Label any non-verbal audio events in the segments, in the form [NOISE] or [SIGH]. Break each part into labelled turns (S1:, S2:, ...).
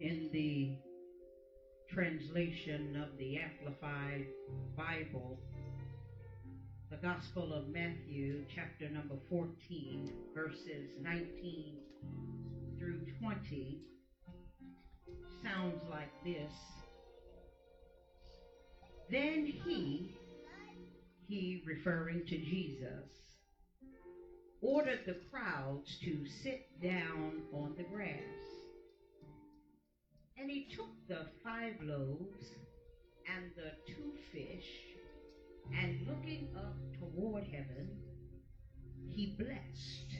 S1: in the translation of the Amplified Bible, the Gospel of Matthew, chapter number 14, verses 19 through 20, sounds like this. Then he, he referring to Jesus, ordered the crowds to sit down on the grass. And he took the five loaves and the two fish, and looking up toward heaven, he blessed.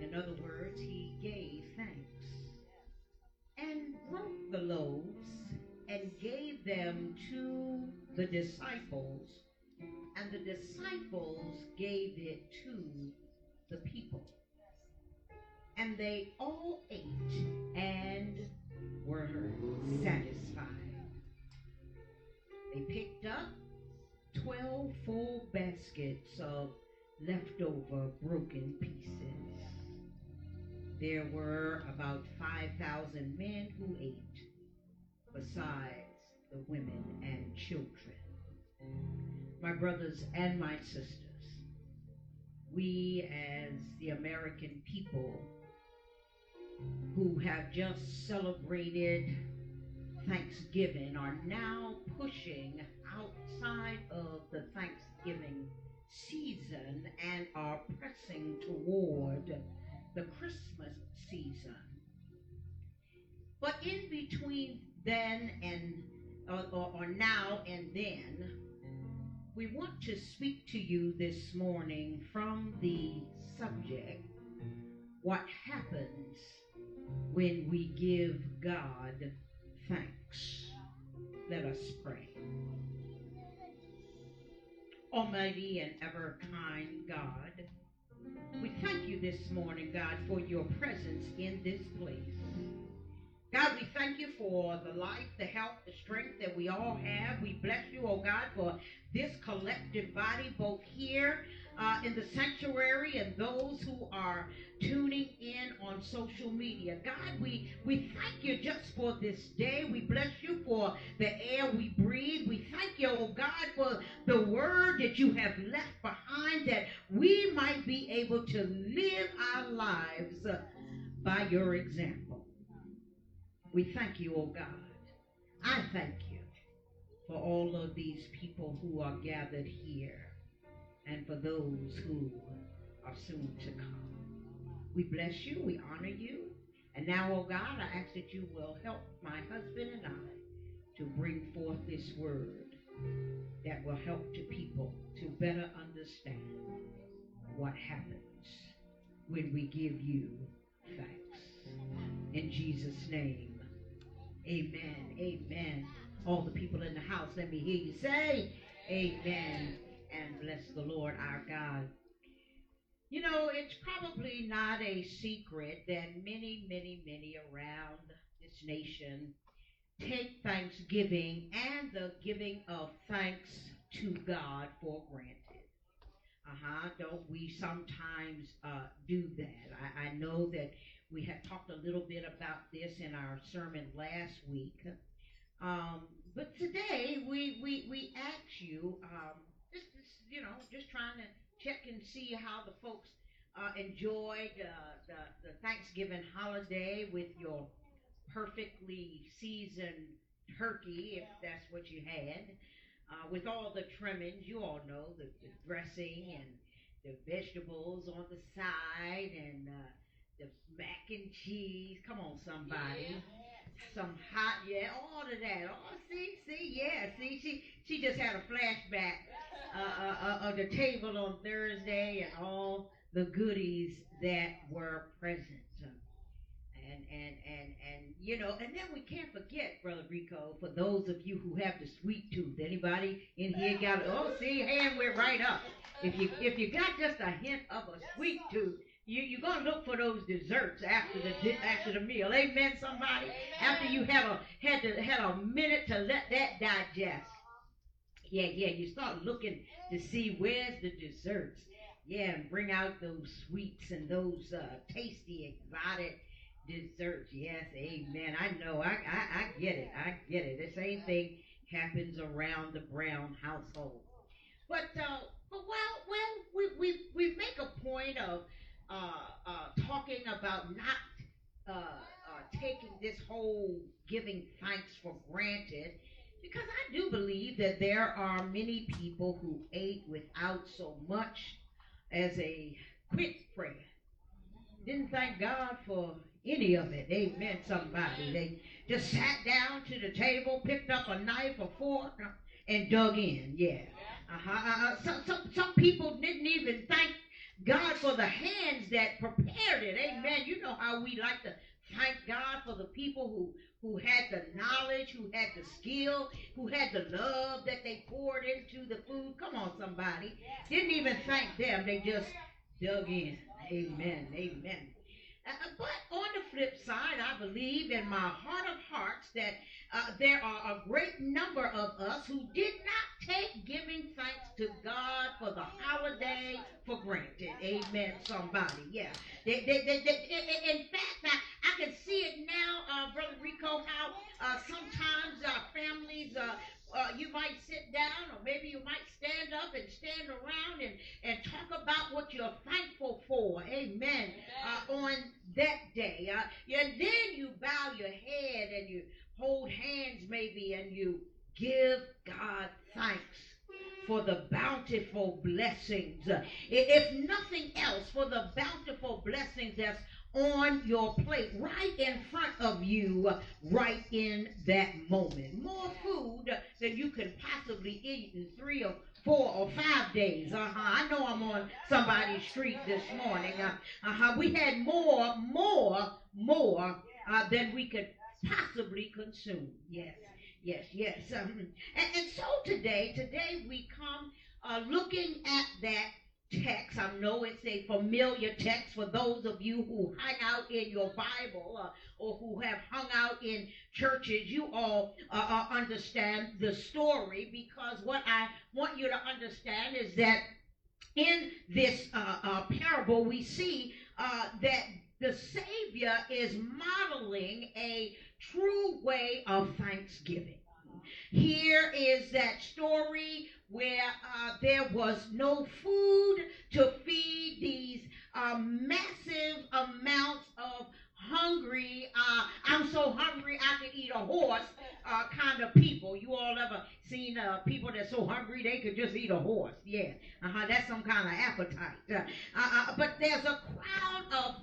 S1: In other words, he gave thanks. And broke the loaves and gave them to the disciples, and the disciples gave it to the people. And they all ate and were satisfied. They picked up 12 full baskets of leftover broken pieces. There were about 5,000 men who ate, besides the women and children. My brothers and my sisters, we as the American people who have just celebrated Thanksgiving are now pushing outside of the Thanksgiving season and are pressing toward the Christmas season. But in between then and or, or, or now and then, we want to speak to you this morning from the subject what happens when we give God thanks. Let us pray. Almighty and ever kind God, we thank you this morning, God, for your presence in this place. God, we thank you for the life, the health, the strength that we all have. We bless you, oh God, for this collective body, both here uh, in the sanctuary and those who are tuning in on social media. God, we, we thank you just for this day. We bless you for the air we breathe. We thank you, oh God, for the word that you have left behind that we might be able to live our lives by your example. We thank you, oh God. I thank you for all of these people who are gathered here and for those who are soon to come. We bless you, we honor you. And now, oh God, I ask that you will help my husband and I to bring forth this word that will help to people to better understand what happens when we give you thanks. In Jesus' name. Amen. Amen. All the people in the house, let me hear you say, Amen. And bless the Lord our God. You know, it's probably not a secret that many, many, many around this nation take Thanksgiving and the giving of thanks to God for granted. Uh-huh. Don't we sometimes uh, do that? I, I know that we had talked a little bit about this in our sermon last week. Um, but today we, we, we ask you, um, you know, just trying to check and see how the folks uh, enjoyed uh, the, the Thanksgiving holiday with your perfectly seasoned turkey, if that's what you had, uh, with all the trimmings. You all know the, the dressing and the vegetables on the side and uh, the mac and cheese. Come on, somebody. Yeah. Some hot, yeah, all of that. Oh, see, see, yeah, see, she she just had a flashback uh, uh, uh, of the table on Thursday and all the goodies that were present. And, and, and, and, you know, and then we can't forget, Brother Rico, for those of you who have the sweet tooth. Anybody in here got, oh, see, hand went right up. If you, if you got just a hint of a sweet tooth, you, you're going to look for those desserts after the after the meal. Amen, somebody? Amen. After you have a had to had a minute to let that digest. Yeah, yeah, you start looking to see where's the desserts. Yeah, and bring out those sweets and those uh, tasty, exotic desserts. yes, amen. I know, I, I, I get it, I get it. The same thing happens around the Brown household. But, uh, but well, well, we, we, we make a point of talking about not uh, uh, taking this whole giving thanks for granted because I do believe that there are many people who ate without so much as a quick prayer. Didn't thank God for any of it. Amen, somebody. They just sat down to the table, picked up a knife, a fork, and dug in. Yeah. Uh-huh. Uh, some, some, some people didn't even thank God for the hands that prepared it. Amen. You know how we like to thank God for the people who who had the knowledge, who had the skill, who had the love that they poured into the food. Come on, somebody. Didn't even thank them. They just dug in. Amen. Amen. Uh, but on the flip side, I believe in my heart of hearts that uh, there are a great number of us who did not take giving thanks to God for the holiday for granted. Amen, somebody. Yeah. They, they, they, in fact, I, I can see it now, uh, Brother Rico, how uh, sometimes our families uh, you might sit down or maybe you might stand up and stand around and, and talk about what you're thankful for. Amen. Uh, on that day. Uh, and then you bow your head and you hold hands maybe and you give God thanks for the bountiful blessings. Uh, if nothing else, for the bountiful blessings that's on your plate, right in front of you, right in that moment. More food than you could possibly eat in three or four or five days. Uh-huh. I know I'm on somebody's street this morning. Uh, huh We had more, more, more uh, than we could possibly consume. Yes, yes, yes. Um, and, and so today, today we come uh, looking at that text. I know it's a familiar text for those of you who hang out in your Bible uh, or who have hung out in churches. You all uh, uh, understand the story because what I want you to understand is that in this uh, uh, parable, we see uh, that the Savior is modeling a true way of thanksgiving. Here is that story where uh, there was no food to feed these uh, massive amounts of hungry, uh, I'm so hungry I could eat a horse uh, kind of people. You all ever seen uh, people that's so hungry they could just eat a horse? Yeah, uh-huh, that's some kind of appetite. Uh, uh, but there's a crowd of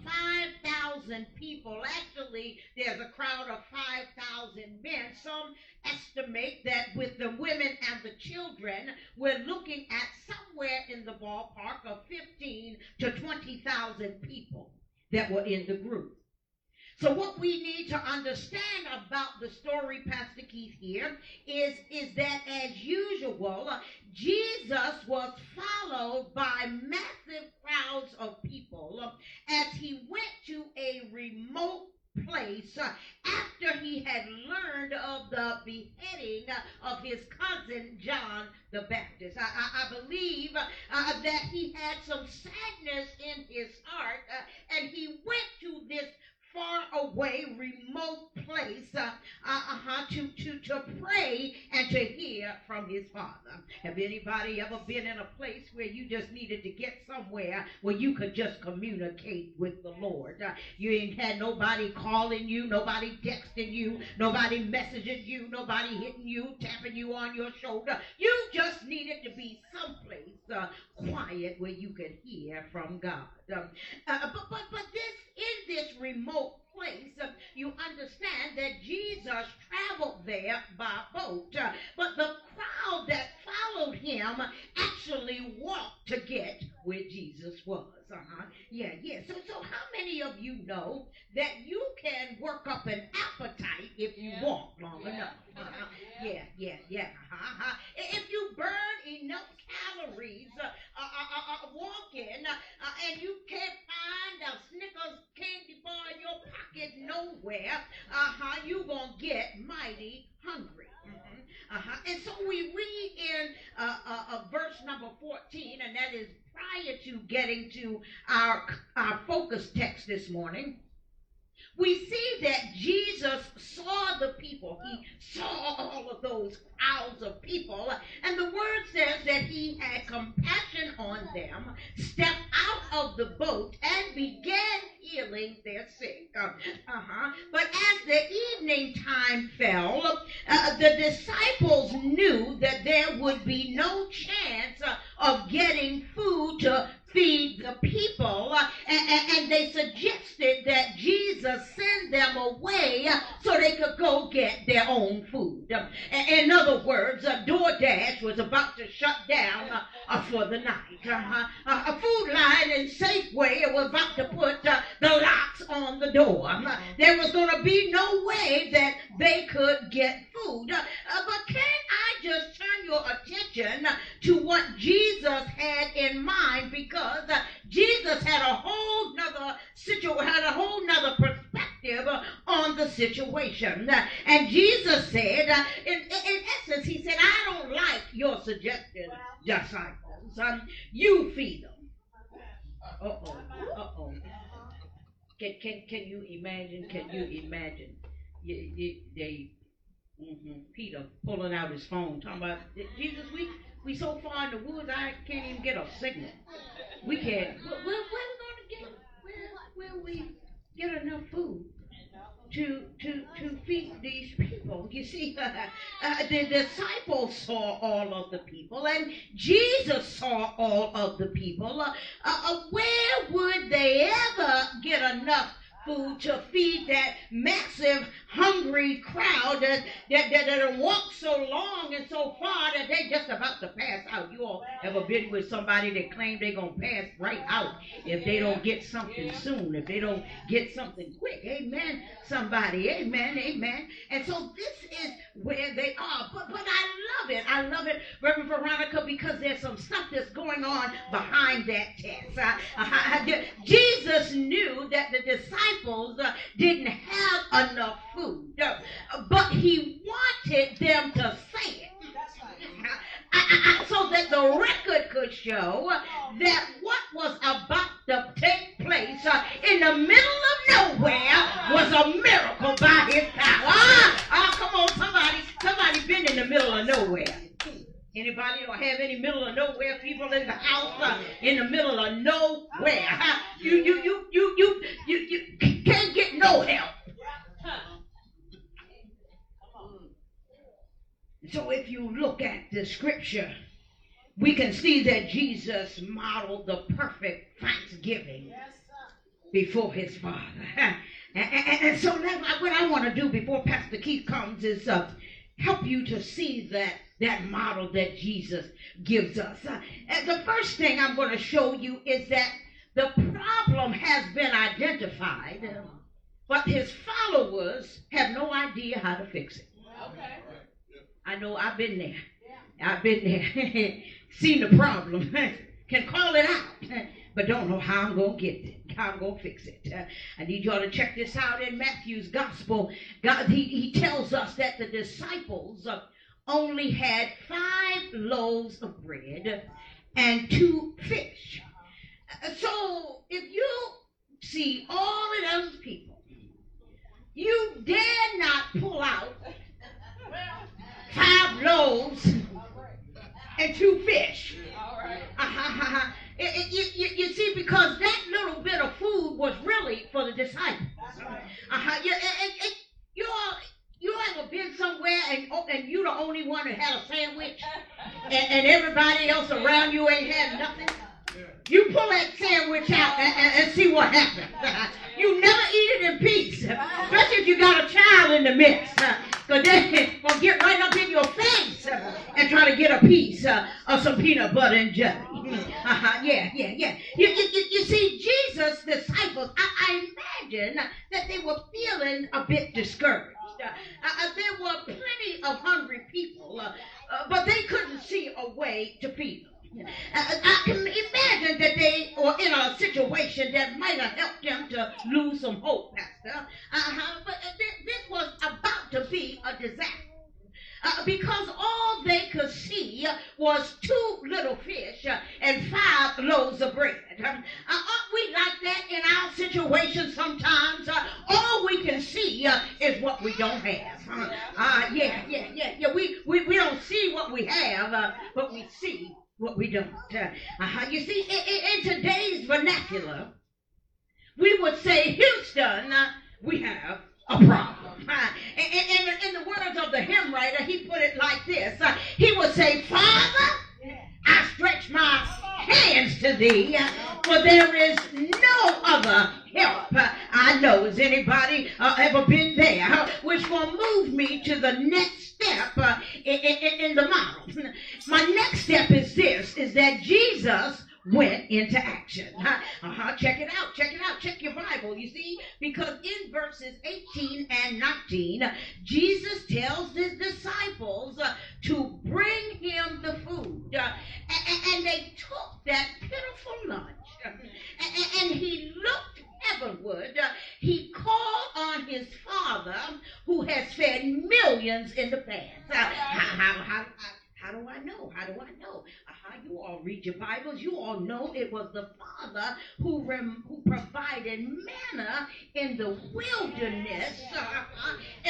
S1: 5,000 people. Actually, there's a crowd of 5,000 men. Some estimate that with the women and the children, we're looking at somewhere in the ballpark of 15 to 20,000 people that were in the group. So what we need to understand about the story, Pastor Keith, here is, is that as usual, uh, Jesus was followed by massive crowds of people uh, as he went to a remote place uh, after he had learned of the beheading of his cousin John the Baptist. I, I, I believe uh, that he had some sadness in his heart uh, and he went to this far away, remote place uh, uh, to, to, to pray and to hear from his Father. Have anybody ever been in a place where you just needed to get somewhere where you could just communicate with the Lord? Uh, you ain't had nobody calling you, nobody texting you, nobody messaging you, nobody hitting you, tapping you on your shoulder. You just needed to be someplace uh, quiet where you could hear from God. Um, uh, but, but, but this in this remote place, uh, you understand that Jesus traveled there by boat. Uh, but the crowd that followed him actually walked to get where Jesus was. Uh-huh. Yeah, yeah. So, so how many of you know that you can work up an appetite if you yeah. walk long yeah. enough? Uh-huh. [LAUGHS] Yeah, yeah, yeah. Uh-huh. If you burn enough calories uh, uh, uh, uh walking and you can't find a Snickers candy bar in your pocket nowhere, uh-huh, you going to get mighty hungry. Mm-hmm. Uh-huh. And so we read in uh, uh, uh, verse number 14, and that is prior to getting to our, our focus text this morning. We see that Jesus saw the people. He saw all of those crowds of people. And the word says that he had compassion on them, stepped out of the boat, and began healing their sick. Uh-huh. But as the evening time fell, uh, the disciples knew that there would be no chance of getting food to feed the people. Uh, and, and, they suggested that Jesus send them away uh, so they could go get their own food. Uh, in other words, uh, DoorDash was about to shut down uh, uh, for the night. Uh-huh. a food line and Safeway was about to put the locks on the door. there was going to be no way that they could get food. but can I just turn your attention to what Jesus had in mind because Jesus had a whole nother situation, had a whole nother perspective on the situation. And Jesus said, in, in essence, he said, I don't like your suggested disciples. Um, you feed them. Uh-oh. Uh-oh. Can, can, can you imagine? Can you imagine? You, you, they, mm-hmm, Peter pulling out his phone, talking about Jesus. We we so far in the woods, I can't even get a signal. We can't. Where, where, we gonna get? Where, where we get enough food? to to to feed these people. You see, [LAUGHS] uh, the disciples saw all of the people, and Jesus saw all of the people. Uh, uh where would they ever get enough? Food to feed that massive hungry crowd that that, that, that walked so long and so far that they just about to pass out. You all ever been with somebody that claim they're gonna pass right out if they don't get something soon, if they don't get something quick. Amen. Somebody, amen, amen. And so this is where they are. But but I love it. I love it, Reverend Veronica, because there's some stuff that's going on behind that text. Uh, uh, Jesus knew that the disciples uh, didn't have enough food, uh, but he wanted them to say it. [LAUGHS] so that the record could show that what was about to take place uh, in the middle of nowhere was a miracle by his power. Ah, ah, come on, somebody, somebody been in the middle of nowhere. Anybody don't have any middle of nowhere people in the house uh, in the middle of nowhere? You you you you you you, you can't get no help. So if you look at the scripture, we can see that Jesus modeled the perfect thanksgiving before his Father. [LAUGHS] And, and, and so what I want to do before Pastor Keith comes is uh, help you to see that that model that Jesus gives us. Uh, and the first thing I'm going to show you is that the problem has been identified, but his followers have no idea how to fix it. Okay. I know I've been there. I've been there. [LAUGHS] Seen the problem. [LAUGHS] Can call it out. But don't know how I'm going to get it. How I'm going to fix it. Uh, I need y'all to check this out in Matthew's gospel. God, he, he tells us that the disciples uh, only had five loaves of bread and two fish. Uh, so if you see all of those people, you dare not pull out five loaves and two fish. [LAUGHS] Uh-huh. It, it, you, you, see, because that little bit of food was really for the disciples. Uh-huh. You, it, you all, you ever been somewhere and oh, and you the only one that had a sandwich, [LAUGHS] and, and everybody else around you ain't had nothing? You pull that sandwich out and, and, and see what happens. [LAUGHS] you never eat it in peace, especially if you got a child in the mix. [LAUGHS] Because they will get right up in your face and try to get a piece uh, of some peanut butter and jelly. Uh-huh, [LAUGHS] yeah, yeah, yeah. You, you, you see, Jesus' disciples, I, I imagine that they were feeling a bit discouraged. Uh, uh, there were plenty of hungry people, uh, uh but they couldn't see a way to feed them. I can imagine that they were in a situation that might have helped them to lose some hope, Pastor. Uh-huh. But this was about to be a disaster. Uh, because all they could see was two little fish and five loaves of bread. Uh, aren't we like that in our situation sometimes? Uh, all we can see uh, is what we don't have. Uh, uh, yeah, yeah, yeah, yeah. We, we, we don't see what we have, uh, but we see what we don't. Uh, You see, in, in, today's vernacular, we would say, Houston, uh, we have a problem. Uh, in, in, in, the words of the hymn writer, he put it like this. Uh, he would say, Father, I stretch my hands to thee, for there is no other help I know. Has anybody uh, ever been there? Which will move me to the next step uh, in, in, in the model. My next step is this, is that Jesus went into action. Uh-huh. Check it out. Check it out. Check your Bible. You see, because in verses 18 and 19, Jesus tells his disciples uh, to bring him the food. Uh, and, they took that pitiful lunch. and, and he looked heavenward. Uh, he called on his father who has fed millions in the past. Uh, how, how, how, how do I know? How do I know? Uh, you all read your Bibles. You all know it was the Father who, rem- who provided manna in the wilderness uh,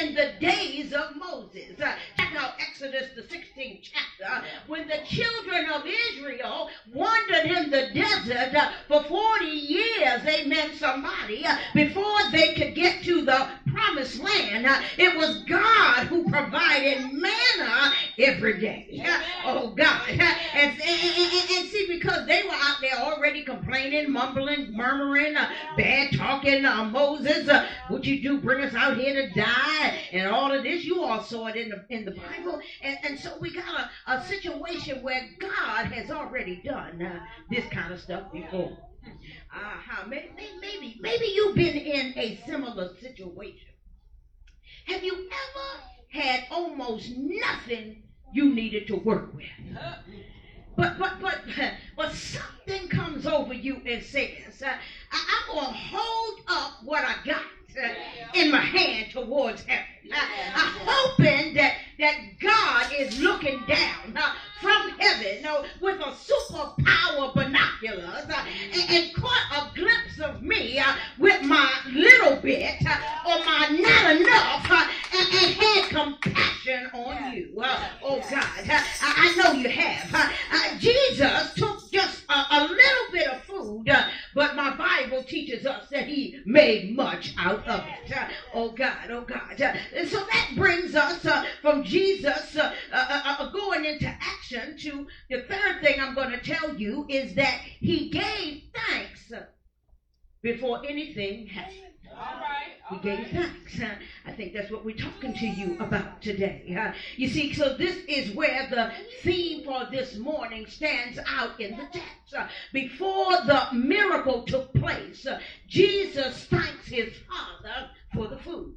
S1: in the days of Moses. Uh, check out Exodus, the 16th chapter, when the children of Israel wandered in the desert uh, for 40 years, amen, somebody, before they could get to the promised land. It was God who provided manna every day. Oh, God. [LAUGHS] And, and, and, see, because they were out there already complaining, mumbling, murmuring, uh, bad talking, uh, Moses, uh, what you do, bring us out here to die, and all of this. You all saw it in the, in the Bible. And, and so we got a, a situation where God has already done uh, this kind of stuff before. Uh-huh. Maybe, maybe, maybe you've been in a similar situation. Have you ever had almost nothing you needed to work with? But but but but something comes over you and says, uh, I, am gonna hold up what I got uh, in my hand towards heaven. I'm hoping is that he gave thanks before anything happened. All right. All he gave right. thanks. I think that's what we're talking to you about today. you see, so this is where the theme for this morning stands out in the text. before the miracle took place, Jesus thanks his Father for the food.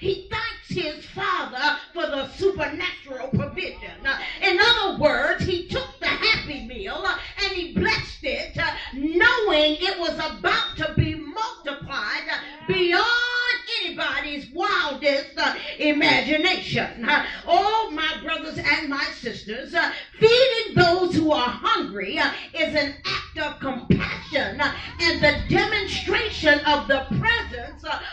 S1: He thanks his father for the supernatural provision. Uh, in other words, he took the happy meal uh, and he blessed it, uh, knowing it was about to be multiplied beyond anybody's wildest uh, imagination. Uh, oh, my brothers and my sisters, uh, feeding those who are hungry is an act of compassion and the demonstration of the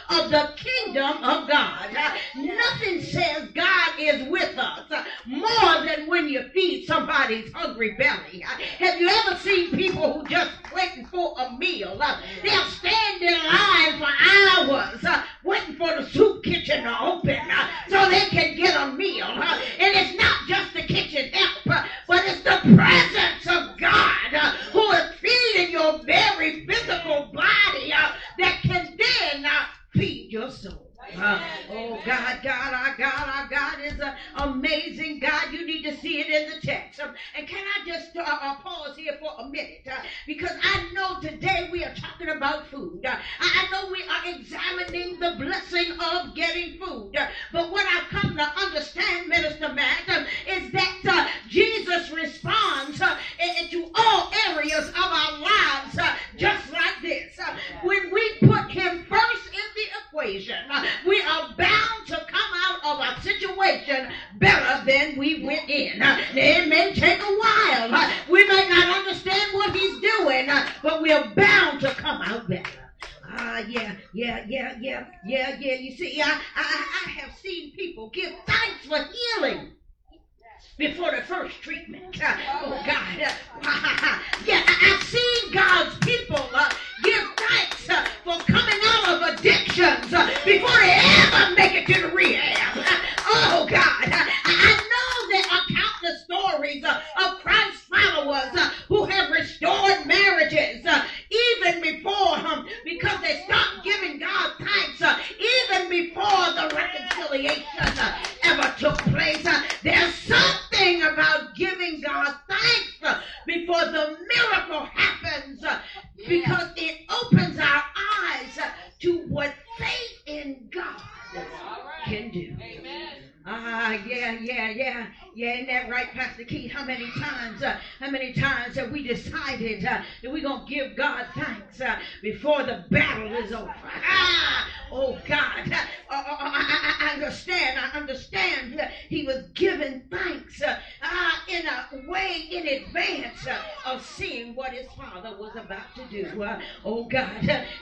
S1: of the kingdom of God. Nothing says God is with us more than when you feed somebody's hungry belly. Have you ever seen people who just waiting for a meal? They'll stand in line for hours waiting for the soup kitchen to open so they can get a meal. And it's not just the kitchen help, but it's the presence of God who is feeding your very physical body that can then feed your soul. Oh God, God, our God, our God is an amazing God. You need to see it in the text. Um, and can I just uh, uh, pause here for a minute? Uh, because I know today we are talking about food. Uh, I know we are examining the blessing of getting food. But what I've come to understand, Minister Matt, um, is that Jesus responds to all areas of our lives just like this. when we put him first in the equation, we are bound to come out of a situation better than we went in. It may take a while. We may not understand what he's doing, but we are bound to come out better. Ah, uh, yeah, yeah, yeah, yeah, yeah, yeah. You see, I, I, I have seen people give thanks for healing before the first treatment. Uh, oh God, uh, [LAUGHS] yeah, I've seen God's people uh, give thanks uh, for coming out of addictions uh, before they ever make it to the rehab. [LAUGHS] Oh God, I know there are countless stories of Christ followers who have restored marriages even before um, because they stopped giving God thanks uh, even before the reconciliation uh, ever took place. Uh, there's something about giving God thanks before the miracle happens because it opens our eyes to what faith in God can do. Ah, uh, yeah, yeah, yeah, yeah. Isn't that right, Pastor Keith? How many times, uh, how many times have we decided uh, that we're going to give God thanks uh, before the battle is over? Ah, oh, God. Uh, uh, I, I, understand. I understand. He was giving thanks in a way in advance of seeing what his father was about to do. oh, God.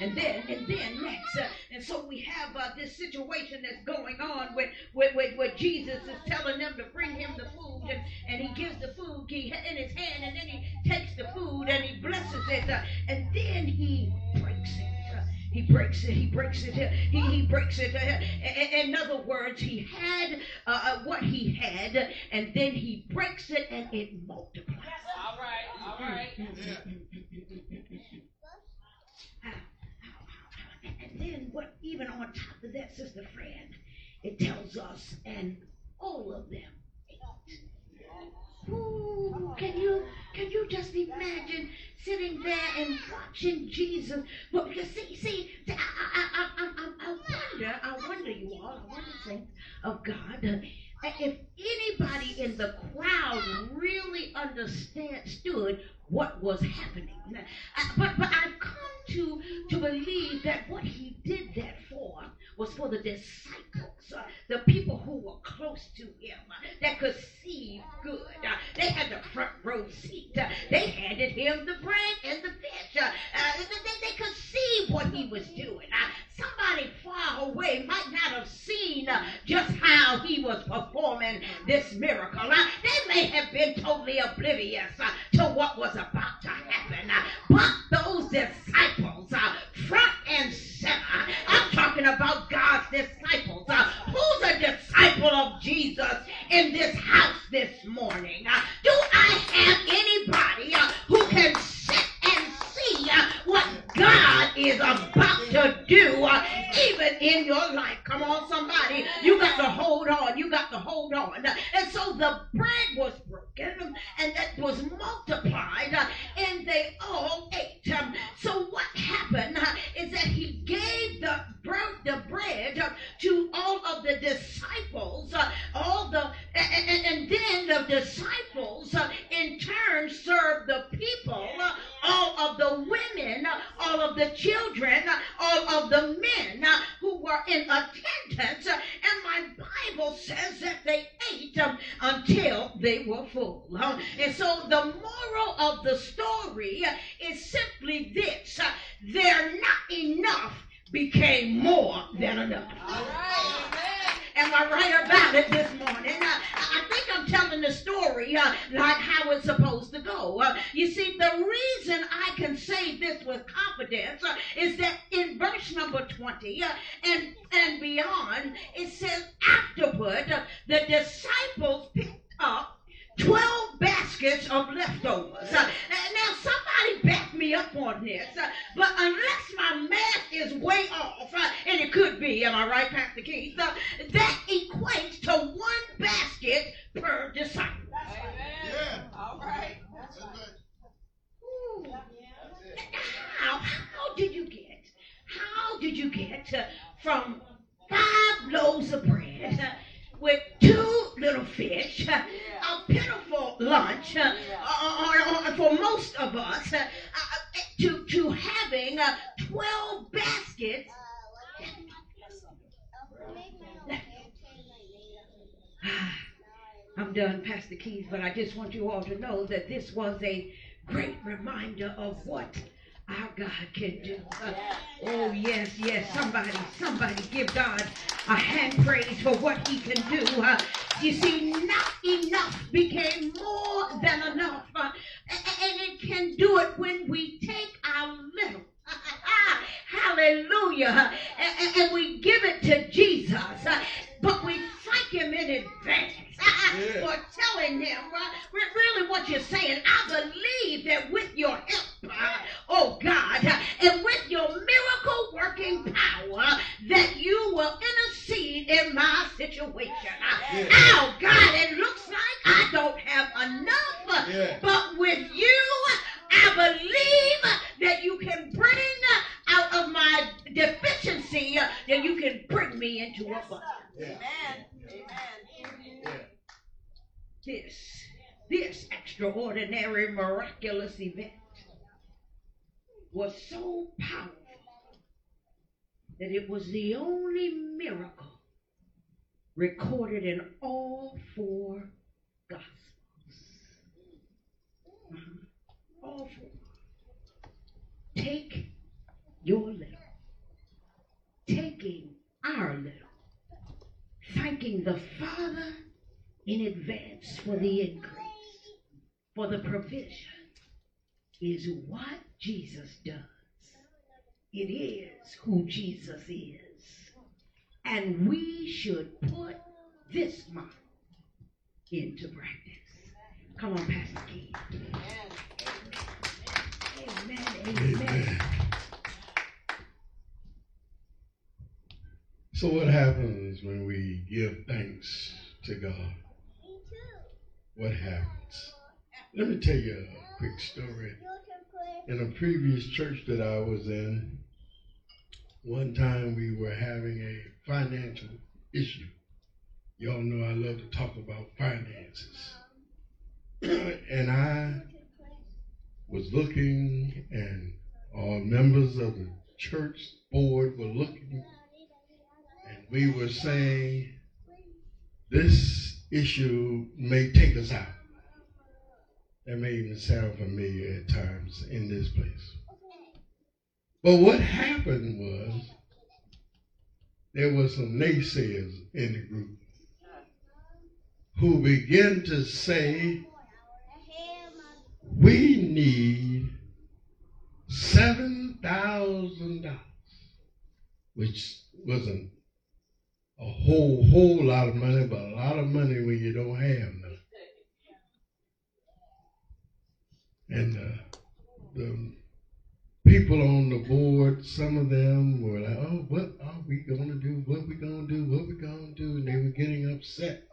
S1: and then, and then next. And so we have this situation that's going on with, with, with, with Jesus is telling them to bring him the food, and, and he gives the food key in his hand, and then he takes the food and he blesses it, uh, and then he breaks it. Uh, he breaks it. He breaks it. Uh, he, he breaks it. Uh, in other words, he had uh, uh, what he had, and then he breaks it, and it multiplies.
S2: All right. All right.
S1: Then what? Even on top of that, sister friend, it tells us, and all of them Ooh, can you can you just imagine sitting there and watching Jesus? But you see, see, I, I, I, I, I wonder, I wonder you all, I wonder, saints of God, if anybody in the crowd really understood what was happening. But but I've come to to believe that what he did that for was for the disciples, uh, the people who were close to him, uh, that could see good. Uh, they had the front row seat. Uh, they handed him the bread and the fish. Uh, uh, they, could see what he was doing. somebody far away might not have seen just how he was performing this miracle. they may have been totally oblivious to what was about to happen. but those disciples, front and center, I'm talking about God's disciples. Uh, who's a disciple of Jesus in this house this morning? Uh, do I have anybody uh, who can sit and see uh, what God is about to do even in your life? Come on, somebody. You got to hold on. You got to hold on. And so the bread was broken and that was the children, all of the men who were in attendance. And my Bible says that they ate um, until they were full. And so the moral of the story is simply this: they're not enough became more than enough. Am I right about it this morning? I, I think I'm telling the story uh, like how it's supposed to go. Uh, you see, the reason I can say this with confidence uh, is that in verse number 20 uh, and, and beyond, it says, afterward, uh, the disciples picked up 12 baskets of leftovers. Uh, now, somebody back me up on this, uh, but unless my math is way off, uh, and it could be, am I right, Pastor Keith? That equates to one basket per disciple.
S2: Yeah. All right.
S1: How, how did you get, how did you get from five loaves of bread with two little fish, a pitiful lunch uh, or, or, for most of us, uh, uh, to, to having 12 baskets. [SIGHS] I'm done, Pastor Keith, but I just want you all to know that this was a great reminder of what our God can do. Uh, Oh, yes, yes. Somebody, somebody give God a hand praise for what he can do. Uh, you see, not enough became more than enough. Uh, and it can do it when we take our little. [LAUGHS] Hallelujah. And, and, we give it to Jesus. But we thank him in advance [LAUGHS] yeah. for telling him uh, really what you're saying. I believe that with your help, uh, oh God, and with your miracle working power, that you will intercede in my situation. Yeah. Oh God, it looks like I don't have enough, yeah. but with you, I believe that you can bring out of my deficiency, that you can bring me into abundance. Amen. Amen. This, this extraordinary, miraculous event was so powerful that it was the only miracle recorded in all four Gospels. Uh-huh. All four. Take your little. Taking our little thanking the Father in advance for the increase, for the provision, is what Jesus does. It is who Jesus is. And we should put this model into practice. Come on, Pastor Keith. Amen. Amen. Amen. Amen.
S3: So, what happens when we give thanks to God? What happens? Let me tell you a quick story. In a previous church that I was in, one time we were having a financial issue. Y'all know I love to talk about finances. [CLEARS THROAT] and I was looking, and all members of the church board were looking and we were saying this issue may take us out. That may even sound familiar at times in this place. But what happened was there were some naysayers in the group who began to say, we need $7,000, which wasn't a whole, whole lot of money, but a lot of money when you don't have none. And uh, the people on the board, some of them were like, oh, what are we going to do? What we going to do? What we going to do? And they were getting upset.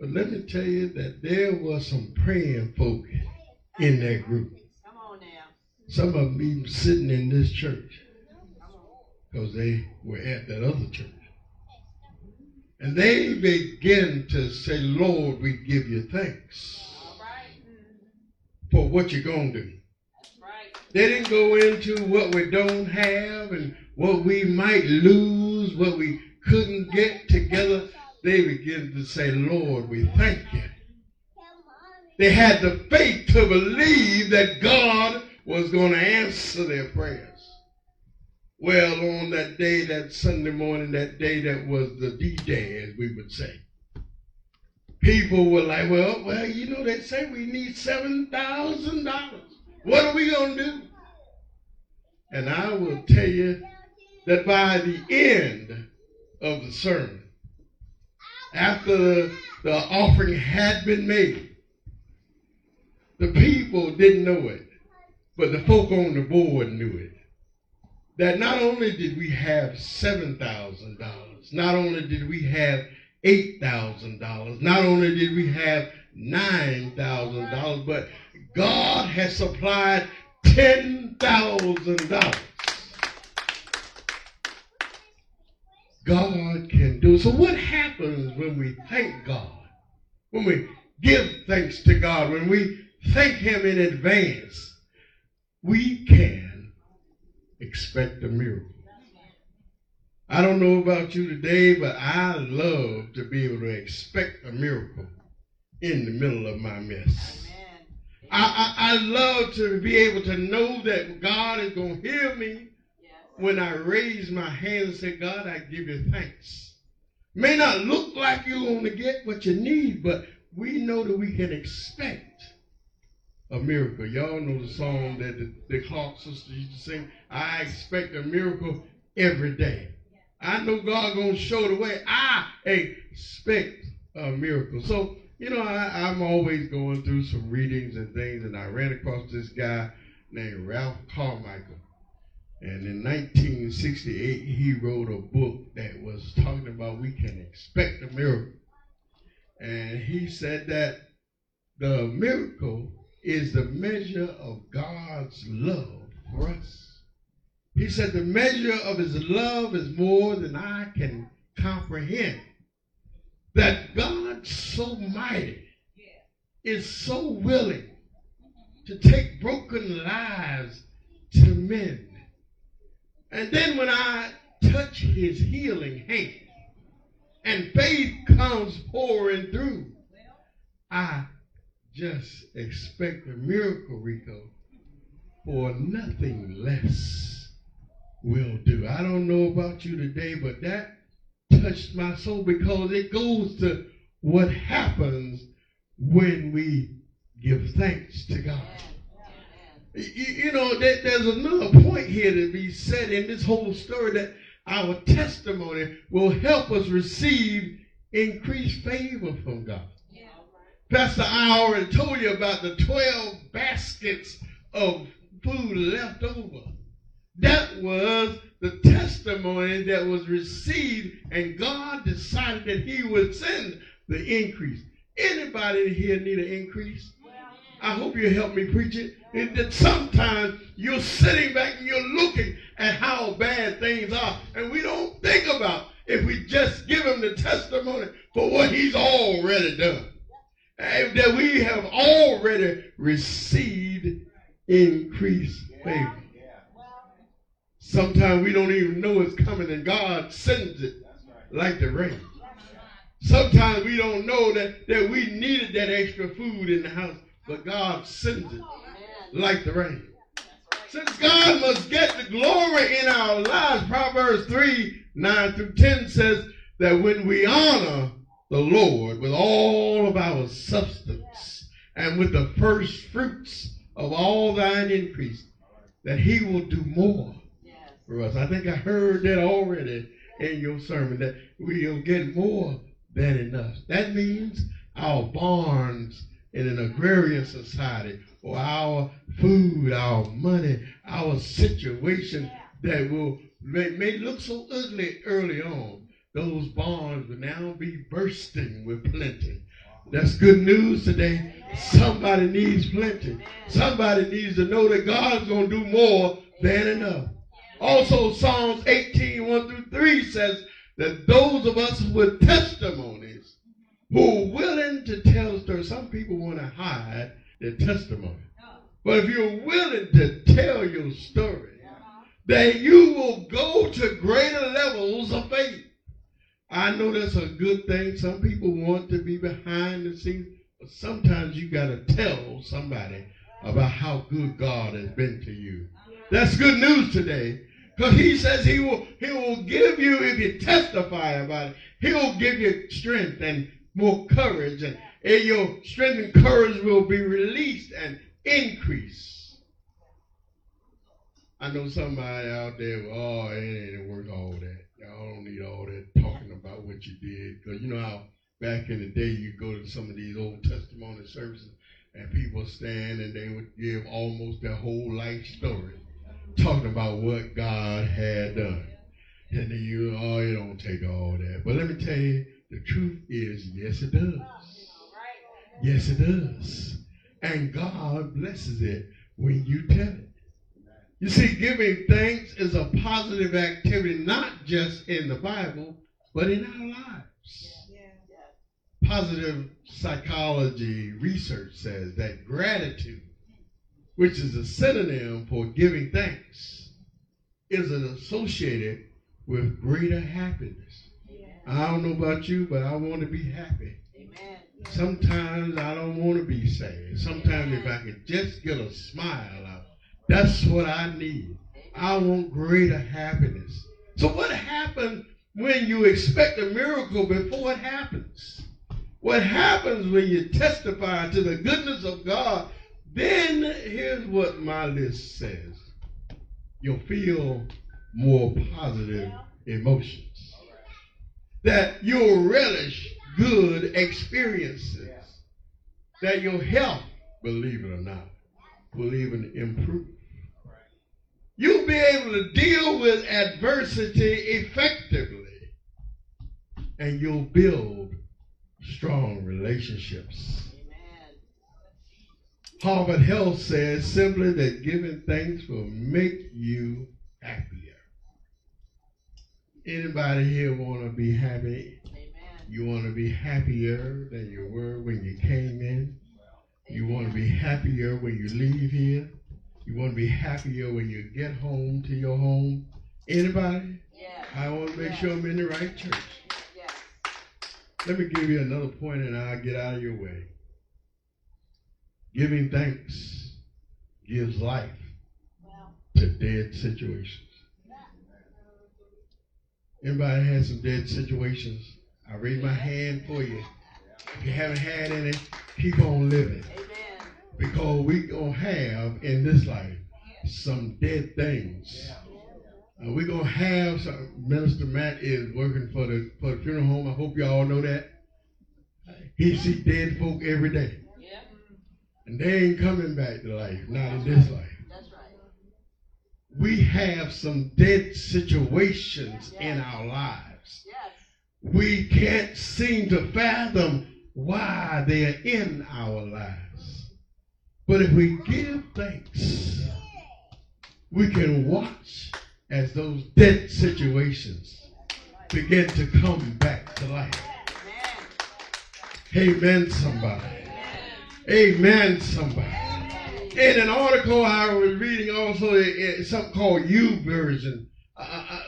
S3: But let me tell you that there was some praying folk in that group. Come on now. Some of them even sitting in this church because they were at that other church. And they begin to say, Lord, we give you thanks for what you're going to do. They didn't go into what we don't have and what we might lose, what we couldn't get together. They begin to say, Lord, we thank you. They had the faith to believe that God was going to answer their prayers. Well, on that day, that Sunday morning, that day that was the D-Day, as we would say, people were like, well, well, you know, they say we need $7,000. What are we going to do? And I will tell you that by the end of the sermon, after the, the offering had been made, the people didn't know it, but the folk on the board knew it that not only did we have $7,000, not only did we have $8,000, not only did we have $9,000, but God has supplied $10,000. God can do. So what happens when we thank God? When we give thanks to God, when we thank him in advance, we can expect a miracle. I don't know about you today, but I love to be able to expect a miracle in the middle of my mess. I, I, I love to be able to know that God is going to hear me when I raise my hands and say, God, I give you thanks. May not look like you're going to get what you need, but we know that we can expect a miracle. Y'all know the song that the, the Clark sisters used to sing, I expect a miracle every day. I know God gonna show the way. I expect a miracle. So, you know, I, I'm always going through some readings and things, and I ran across this guy named Ralph Carmichael. And in 1968, he wrote a book that was talking about we can expect a miracle. And he said that the miracle is the measure of God's love for us. He said the measure of his love is more than I can comprehend. That God so mighty is so willing to take broken lives to mend. And then when I touch his healing hand and faith comes pouring through, I just expect a miracle, Rico, for nothing less will do. I don't know about you today, but that touched my soul because it goes to what happens when we give thanks to God. You, you know, there, there's another point here to be said in this whole story that our testimony will help us receive increased favor from God. Pastor, I already told you about the 12 baskets of food left over. That was the testimony that was received, and God decided that He would send the increase. Anybody here need an increase? I hope you help me preach it. And that sometimes you're sitting back and you're looking at how bad things are, and we don't think about if we just give Him the testimony for what He's already done And that we have already received increased favor. Sometimes we don't even know it's coming and God sends it like the rain. Sometimes we don't know that, that we needed that extra food in the house, but God sends it like the rain. Since God must get the glory in our lives, Proverbs 3 9 through 10 says that when we honor the Lord with all of our substance and with the first fruits of all thine increase, that he will do more I think I heard that already in your sermon, that we'll get more than enough. That means our barns in an agrarian society or our food, our money, our situation that will may, may look so ugly early on those barns will now be bursting with plenty. That's good news today. Somebody needs plenty. Somebody needs to know that God's going to do more than enough. Also, Psalms 18, 1 through 3 says that those of us with testimonies who are willing to tell stories, some people want to hide their testimony. But if you're willing to tell your story, uh-huh. then you will go to greater levels of faith. I know that's a good thing. Some people want to be behind the scenes, but sometimes you got to tell somebody about how good God has been to you. Uh-huh. That's good news today. Because he says he will, he will give you, if you testify about it, he will give you strength and more courage. And, and your strength and courage will be released and increased. I know somebody out there, oh, it ain't worth all that. Y'all don't need all that talking about what you did. Because you know how back in the day you go to some of these old testimony services and people stand and they would give almost their whole life story talking about what God had done. And you, oh, it don't take all that. But let me tell you, the truth is, yes, it does. Yes, it does. And God blesses it when you tell it. You see, giving thanks is a positive activity, not just in the Bible, but in our lives. Positive psychology research says that gratitude, which is a synonym for giving thanks, is associated with greater happiness. I don't know about you, but I want to be happy. Sometimes I don't want to be sad. Sometimes if I could just get a smile out that's what I need. I want greater happiness. So what happens when you expect a miracle before it happens? What happens when you testify to the goodness of God? Then here's what my list says. You'll feel more positive emotions. That you'll relish good experiences. That your health, believe it or not, will even improve. You'll be able to deal with adversity effectively. And you'll build strong relationships. Harvard Health says simply that giving thanks will make you happier. Anybody here want to be happy? Amen. You want to be happier than you were when you came in? You want to be happier when you leave here? You want to be happier when you get home to your home? Anybody? I want to make
S2: yes.
S3: sure I'm in the right church.
S2: Yes.
S3: Let me give you another point and I'll get out of your way. Giving thanks gives life to dead situations. Anybody had some dead situations? I raise my hand for you. If you haven't had any, keep on living.
S2: amen.
S3: Because we gonna have in this life some dead things. Uh, we're gonna have some Minister Matt is working for the for the funeral home. I hope you all know that. He see dead folk every day. And they ain't coming back to life, not in this life.
S2: That's right.
S3: We have some dead situations in our lives.
S2: Yes.
S3: We can't seem to fathom why they're in our lives. But if we give thanks, we can watch as those dead situations begin to come back to life.
S2: Amen,
S3: somebody. Amen, somebody. In an article I was reading also, it's something called YouVersion. Uh, uh,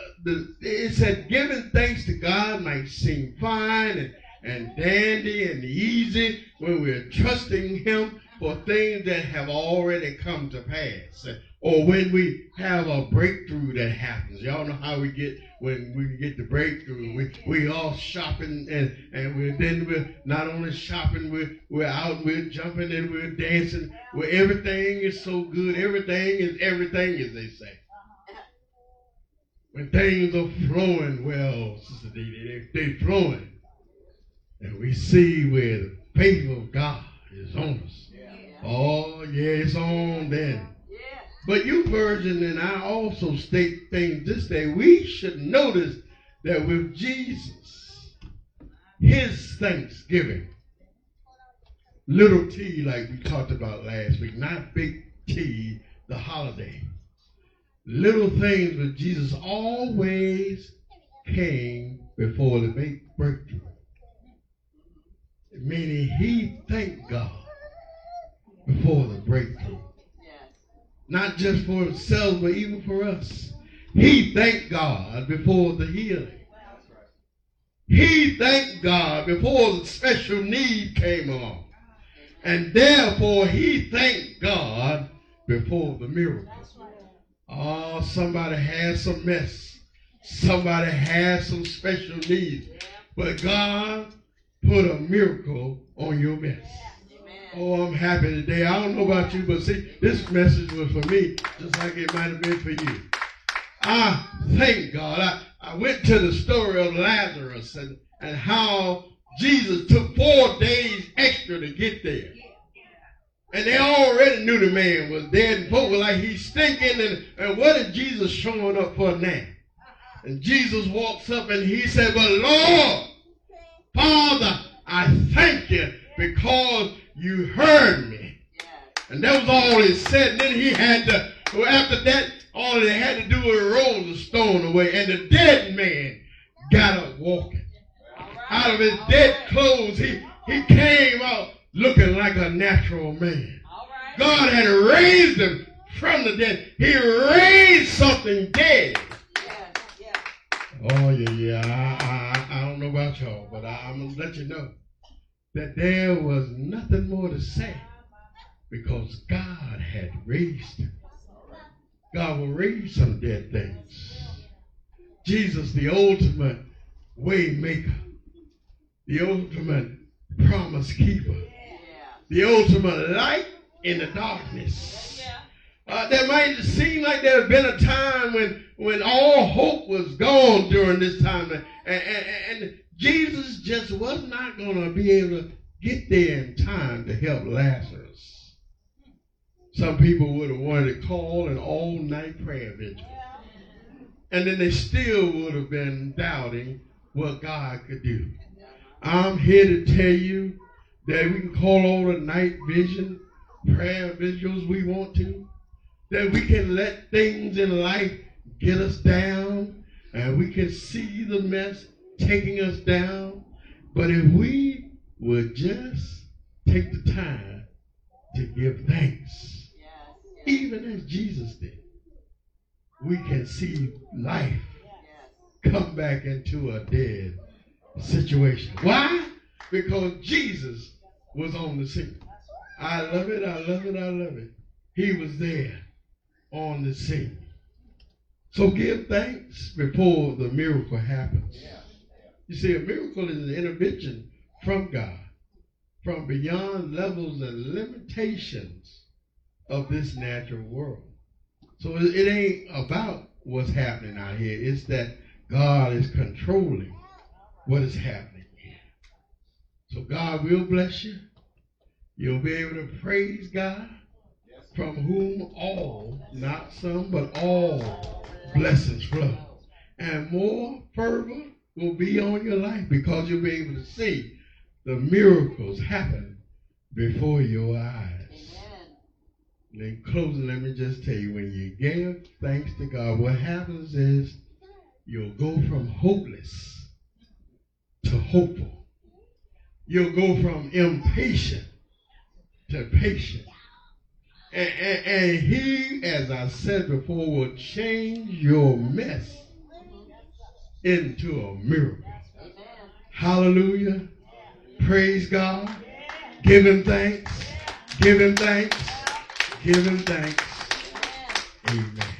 S3: it said, giving thanks to God might seem fine and, and dandy and easy when we're trusting Him for things that have already come to pass. Or when we have a breakthrough that happens. Y'all know how we get when we get the breakthrough. We we all shopping and, and we're then we're not only shopping, we're we're out, we're jumping and we're dancing. Where everything is so good. Everything is everything as they say. When things are flowing well, Sister Dee, they, they flowing. And we see where the favor of God is on us. Oh, yeah, it's on then. But YouVersion and I also state things this day. We should notice that with Jesus, his thanksgiving, little T like we talked about last week, not big T, the holiday. Little things with Jesus always came before the big breakthrough. Meaning he thanked God before the breakthrough not just for himself, but even for us. He thanked God before the healing. He thanked God before the special need came along. And therefore, he thanked God before the miracle. Oh, somebody has some mess. Somebody has some special needs. But God put a miracle on your mess. Oh, I'm happy today. I don't know about you, but see, this message was for me, just like it might have been for you. I thank God. I, I went to the story of Lazarus and, and how Jesus took four days extra to get there. And they already knew the man was dead, and folk were like, he's stinking, and, and what is Jesus showing up for now? And Jesus walks up and he said, But Lord, Father, I thank you because you heard me. And that was all he said. And then he had to, well, after that, all they had to do was roll the stone away. And the dead man got up walking. Out of his dead clothes, he, he came out looking like a natural man. God had raised him from the dead. He raised something dead. Oh, yeah, yeah. I, I, I don't know about y'all, but I, I'm going to let you know that there was nothing more to say because God had raised him. God will raise some dead things. Jesus, the ultimate way maker, the ultimate promise keeper, the ultimate light in the darkness. Uh, that might seem like there has been a time when, when all hope was gone during this time, and, and, and Jesus just was not going to be able to get there in time to help Lazarus. Some people would have wanted to call an all-night prayer vigil, and then they still would have been doubting what God could do. I'm here to tell you that we can call all the night vision, prayer vigils we want to, that we can let things in life get us down, and we can see the mess taking us down. But if we would just take the time to give thanks, even as Jesus did, we can see life come back into a dead situation. Why? Because Jesus was on the scene. I love it, I love it, I love it. He was there on the scene. So give thanks before the miracle happens. You see, a miracle is an intervention from God, from beyond levels and limitations of this natural world. So it ain't about what's happening out here. It's that God is controlling what is happening here. So God will bless you. You'll be able to praise God from whom all, not some, but all blessings flow. And more fervor will be on your life because you'll be able to see the miracles happen before your eyes.
S2: Amen.
S3: And in closing, let me just tell you when you give thanks to God, what happens is you'll go from hopeless to hopeful. You'll go from impatient to patient. And, and, and He, as I said before, will change your mess into a miracle. Hallelujah. Praise God. Give him thanks. Give him thanks. Give him thanks. Amen.